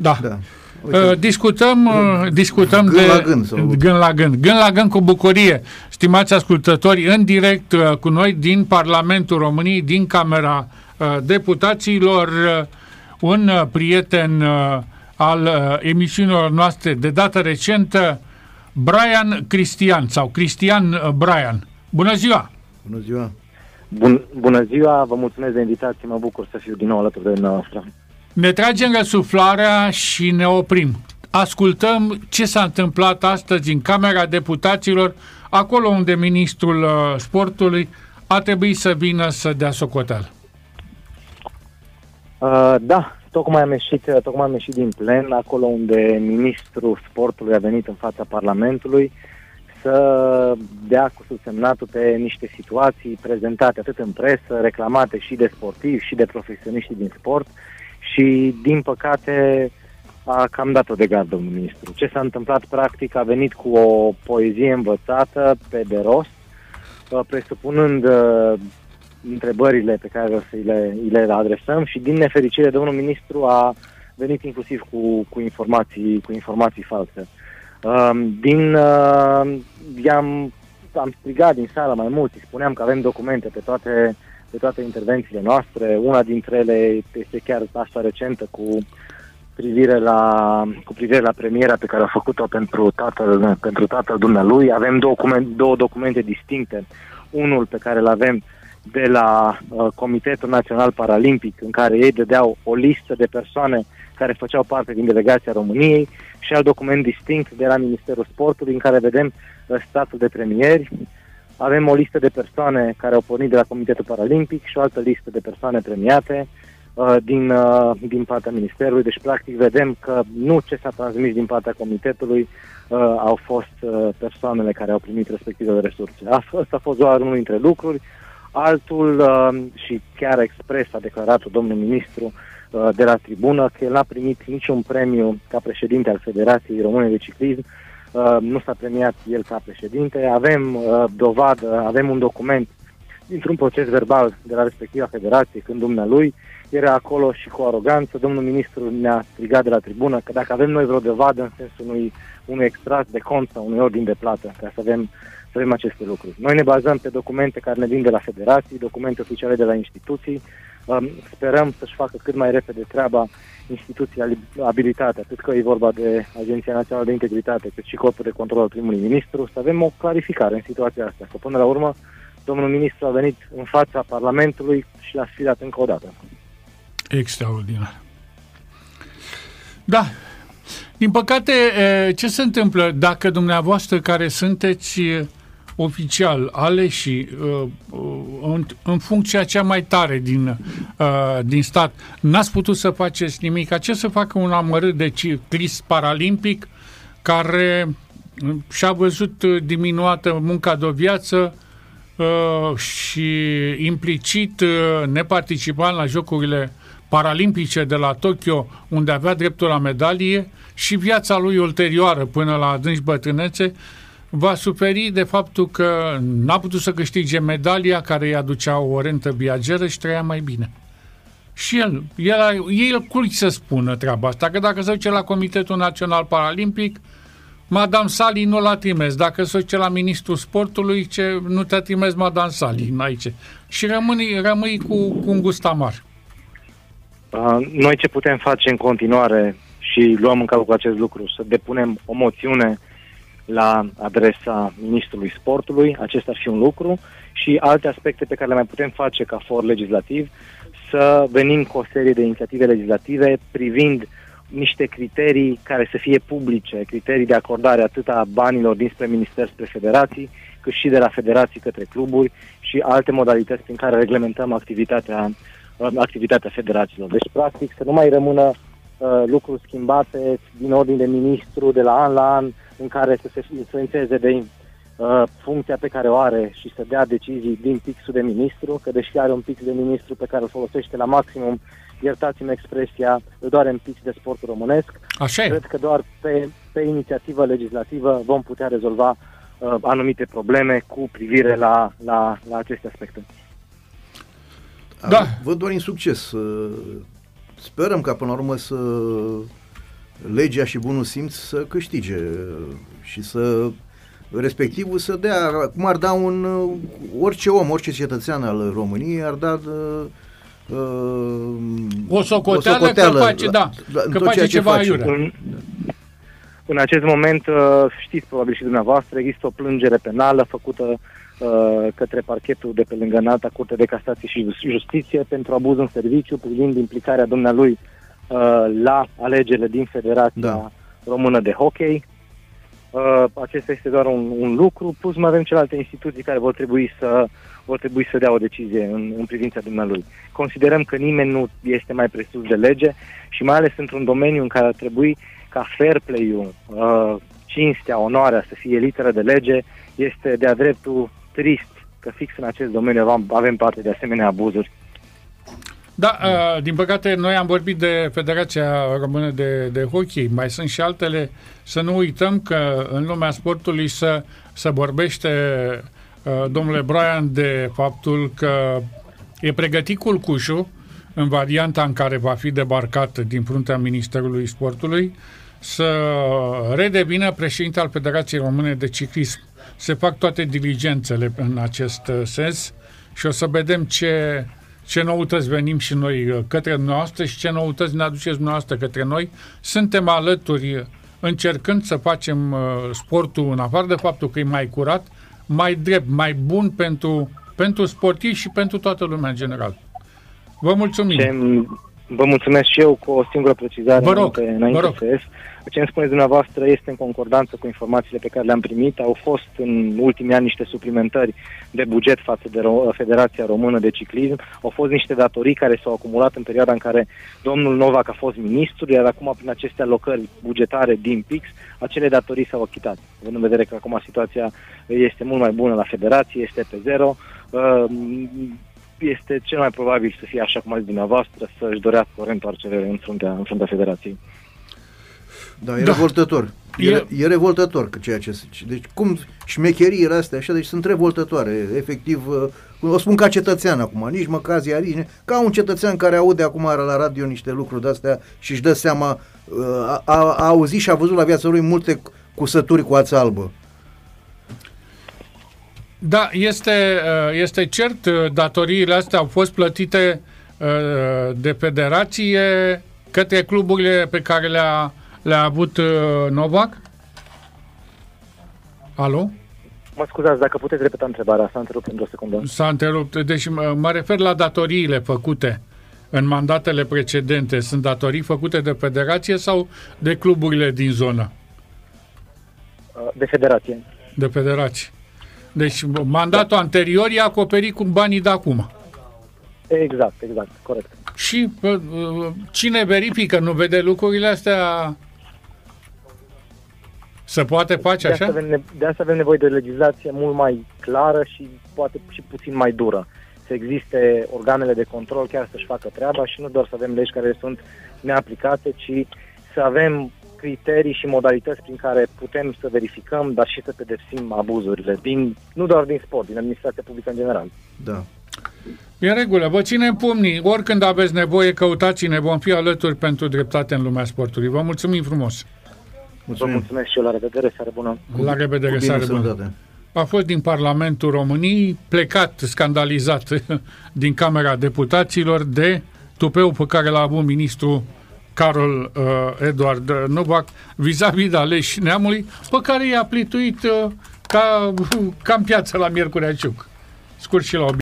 Da. da. Uh, discutăm, uh, discutăm gând de la gând, sau... gând la gând. Gând la gând cu bucurie. Stimați ascultători, în direct uh, cu noi din Parlamentul României, din Camera uh, Deputaților, uh, un uh, prieten uh, al uh, emisiunilor noastre de dată recentă, Brian Cristian sau Cristian uh, Brian. Bună ziua! Bună ziua! Bun, bună ziua, vă mulțumesc de invitație, mă bucur să fiu din nou alături de noastră. Ne tragem răsuflarea și ne oprim. Ascultăm ce s-a întâmplat astăzi în Camera Deputaților, acolo unde ministrul uh, sportului a trebuit să vină să dea socoteală. Uh, da, tocmai am, ieșit, tocmai am ieșit din plen, acolo unde ministrul sportului a venit în fața Parlamentului să dea cu subsemnatul pe niște situații prezentate atât în presă, reclamate și de sportivi și de profesioniști din sport și, din păcate, a cam dat-o de gard domnul ministru. Ce s-a întâmplat practic a venit cu o poezie învățată pe de rost, uh, presupunând uh, întrebările pe care o să le, le adresăm și din nefericire domnul ministru a venit inclusiv cu, cu, informații, cu informații false. Um, din, uh, am, am strigat din sală mai mult, îi spuneam că avem documente pe toate, pe toate intervențiile noastre. Una dintre ele este chiar asta recentă cu privire la, cu privire la premiera pe care a făcut-o pentru tatăl, pentru tatăl dumnealui. Avem document, două documente distincte. Unul pe care îl avem de la uh, Comitetul Național Paralimpic, în care ei dădeau o listă de persoane care făceau parte din delegația României și alt document distinct de la Ministerul Sportului, în care vedem uh, statul de premieri. Avem o listă de persoane care au pornit de la Comitetul Paralimpic și o altă listă de persoane premiate uh, din, uh, din partea Ministerului. Deci, practic, vedem că nu ce s-a transmis din partea Comitetului uh, au fost uh, persoanele care au primit respectivele resurse. Asta a fost doar unul dintre lucruri. Altul, uh, și chiar expres a declarat domnul ministru uh, de la tribună, că el n-a primit niciun premiu ca președinte al Federației Române de Ciclism, uh, nu s-a premiat el ca președinte. Avem dovadă, avem un document dintr-un proces verbal de la respectiva federație, când dumnealui era acolo și cu aroganță, domnul ministru ne-a strigat de la tribună că dacă avem noi vreo dovadă în sensul unui, unui extract de cont sau unui ordin de plată, ca să avem să avem aceste lucruri. Noi ne bazăm pe documente care ne vin de la federații, documente oficiale de la instituții. Um, sperăm să-și facă cât mai repede treaba instituția abilitate, atât că e vorba de Agenția Națională de Integritate, cât și Corpul de Control al primului ministru, să avem o clarificare în situația asta. Că până la urmă, domnul ministru a venit în fața Parlamentului și l-a sfidat încă o dată. Extraordinar. Da, din păcate, ce se întâmplă dacă dumneavoastră care sunteți oficial aleși uh, în, în funcția cea mai tare din, uh, din stat, n-ați putut să faceți nimic. Ce să facă un amărât de ciclist paralimpic care și-a văzut diminuată munca de o viață uh, și implicit neparticipant la Jocurile Paralimpice de la Tokyo, unde avea dreptul la medalie, și viața lui ulterioară până la adânci bătrânețe, va suferi de faptul că n-a putut să câștige medalia care îi aducea o rentă viageră și trăia mai bine. Și el, el, el cui să spună treaba asta, că dacă se duce la Comitetul Național Paralimpic, Madame Sali nu l-a trimis. Dacă se duce la Ministrul Sportului, ce nu te-a trimis Madame Sali aici. Și rămâi, rămâi cu, cu un gust amar. Noi ce putem face în continuare și luăm în calcul acest lucru, să depunem o moțiune la adresa Ministrului Sportului, acesta ar fi un lucru, și alte aspecte pe care le mai putem face ca for legislativ, să venim cu o serie de inițiative legislative privind niște criterii care să fie publice, criterii de acordare atât a banilor dinspre minister spre federații, cât și de la federații către cluburi și alte modalități prin care reglementăm activitatea, activitatea federațiilor. Deci, practic, să nu mai rămână uh, lucruri schimbate din ordine de ministru de la an la an, în care să se influențeze de uh, funcția pe care o are și să dea decizii din pixul de ministru, că deși are un pix de ministru pe care îl folosește la maximum, iertați-mi expresia, doar în pix de sportul românesc. Așa e. Cred că doar pe, pe inițiativă legislativă vom putea rezolva uh, anumite probleme cu privire la, la, la aceste aspecte. Da. Văd doar în succes. Sperăm ca până la urmă să legea și bunul simț să câștige și să respectivul să dea, cum ar da un orice om, orice cetățean al României ar da uh, o socoteală, o socoteală că face, da, la, că face ceva face. aiurea. În, în acest moment, uh, știți probabil și dumneavoastră, există o plângere penală făcută uh, către parchetul de pe lângă înalta Curte de Casație și Justiție pentru abuz în serviciu privind implicarea dumnealui uh, la alegerile din Federația da. Română de Hockey. Uh, acesta este doar un, un lucru, plus mai avem celelalte instituții care vor trebui să vor trebui să dea o decizie în, în privința dumnealui. Considerăm că nimeni nu este mai presus de lege și mai ales într-un domeniu în care ar trebui ca fair play-ul, uh, cinstea, onoarea să fie literă de lege, este de-a dreptul trist că fix în acest domeniu avem parte de asemenea abuzuri. Da, uh, din păcate noi am vorbit de Federația Română de, de Hockey, mai sunt și altele. Să nu uităm că în lumea sportului să, să vorbește uh, domnule Brian de faptul că e pregătit culcușul în varianta în care va fi debarcat din fruntea Ministerului Sportului să redevină președinte al Federației Române de Ciclism. Se fac toate diligențele în acest uh, sens și o să vedem ce, ce noutăți venim și noi uh, către noastră și ce noutăți ne aduceți noastră către noi. Suntem alături uh, încercând să facem sportul, în afară de faptul că e mai curat, mai drept, mai bun pentru, pentru sportivi și pentru toată lumea în general. Vă mulțumim! Ce, vă mulțumesc și eu cu o singură precizare vă rog, înainte, înainte vă rog. să ies. Ce îmi spuneți dumneavoastră este în concordanță cu informațiile pe care le-am primit. Au fost în ultimii ani niște suplimentări de buget față de Ro- Federația Română de Ciclism. Au fost niște datorii care s-au acumulat în perioada în care domnul Novak a fost ministru, iar acum prin aceste alocări bugetare din PIX, acele datorii s-au achitat. Având în vedere că acum situația este mult mai bună la Federație, este pe zero, uh, este cel mai probabil să fie așa cum ați dumneavoastră, să-și dorească o reîntoarcere în fruntea, în fruntea Federației. Da, e da. revoltător. E, e, e revoltător că ceea ce zice. Deci cum șmecheriile astea așa, deci sunt revoltătoare. Efectiv, uh, o spun ca cetățean acum, nici măcar ziarici, ca un cetățean care aude acum la radio niște lucruri de-astea și își dă seama, uh, a, a, a auzit și a văzut la viața lui multe cusături cu ață albă. Da, este, uh, este cert, datoriile astea au fost plătite de federație către cluburile pe care le-a le-a avut uh, Novak? Alo? Mă scuzați, dacă puteți repeta întrebarea, s-a întrerupt pentru o secundă. S-a întrerupt, deci mă, mă refer la datoriile făcute în mandatele precedente. Sunt datorii făcute de federație sau de cluburile din zonă? Uh, de federație. De federație. Deci mandatul da. anterior e acoperit cu banii de acum. Exact, exact, corect. Și uh, cine verifică, nu vede lucrurile astea se poate face de așa? Asta avem, de asta avem nevoie de o legislație mult mai clară și poate și puțin mai dură. Să existe organele de control chiar să-și facă treaba și nu doar să avem legi care sunt neaplicate, ci să avem criterii și modalități prin care putem să verificăm, dar și să pedepsim abuzurile, din, nu doar din sport, din administrația publică în general. Da. E în regulă, vă ținem pumnii, oricând aveți nevoie, căutați-ne, vom fi alături pentru dreptate în lumea sportului. Vă mulțumim frumos! Mulțumim. Vă mulțumesc și eu, la revedere, seară bună. La revedere, seară bună. A fost din Parlamentul României, plecat, scandalizat din Camera Deputaților de tupeu pe care l-a avut ministrul Carol uh, Eduard Novak vis-a-vis de aleși neamului, pe care i-a plituit uh, ca, ca în piață la Miercurea Ciuc. Scurt și la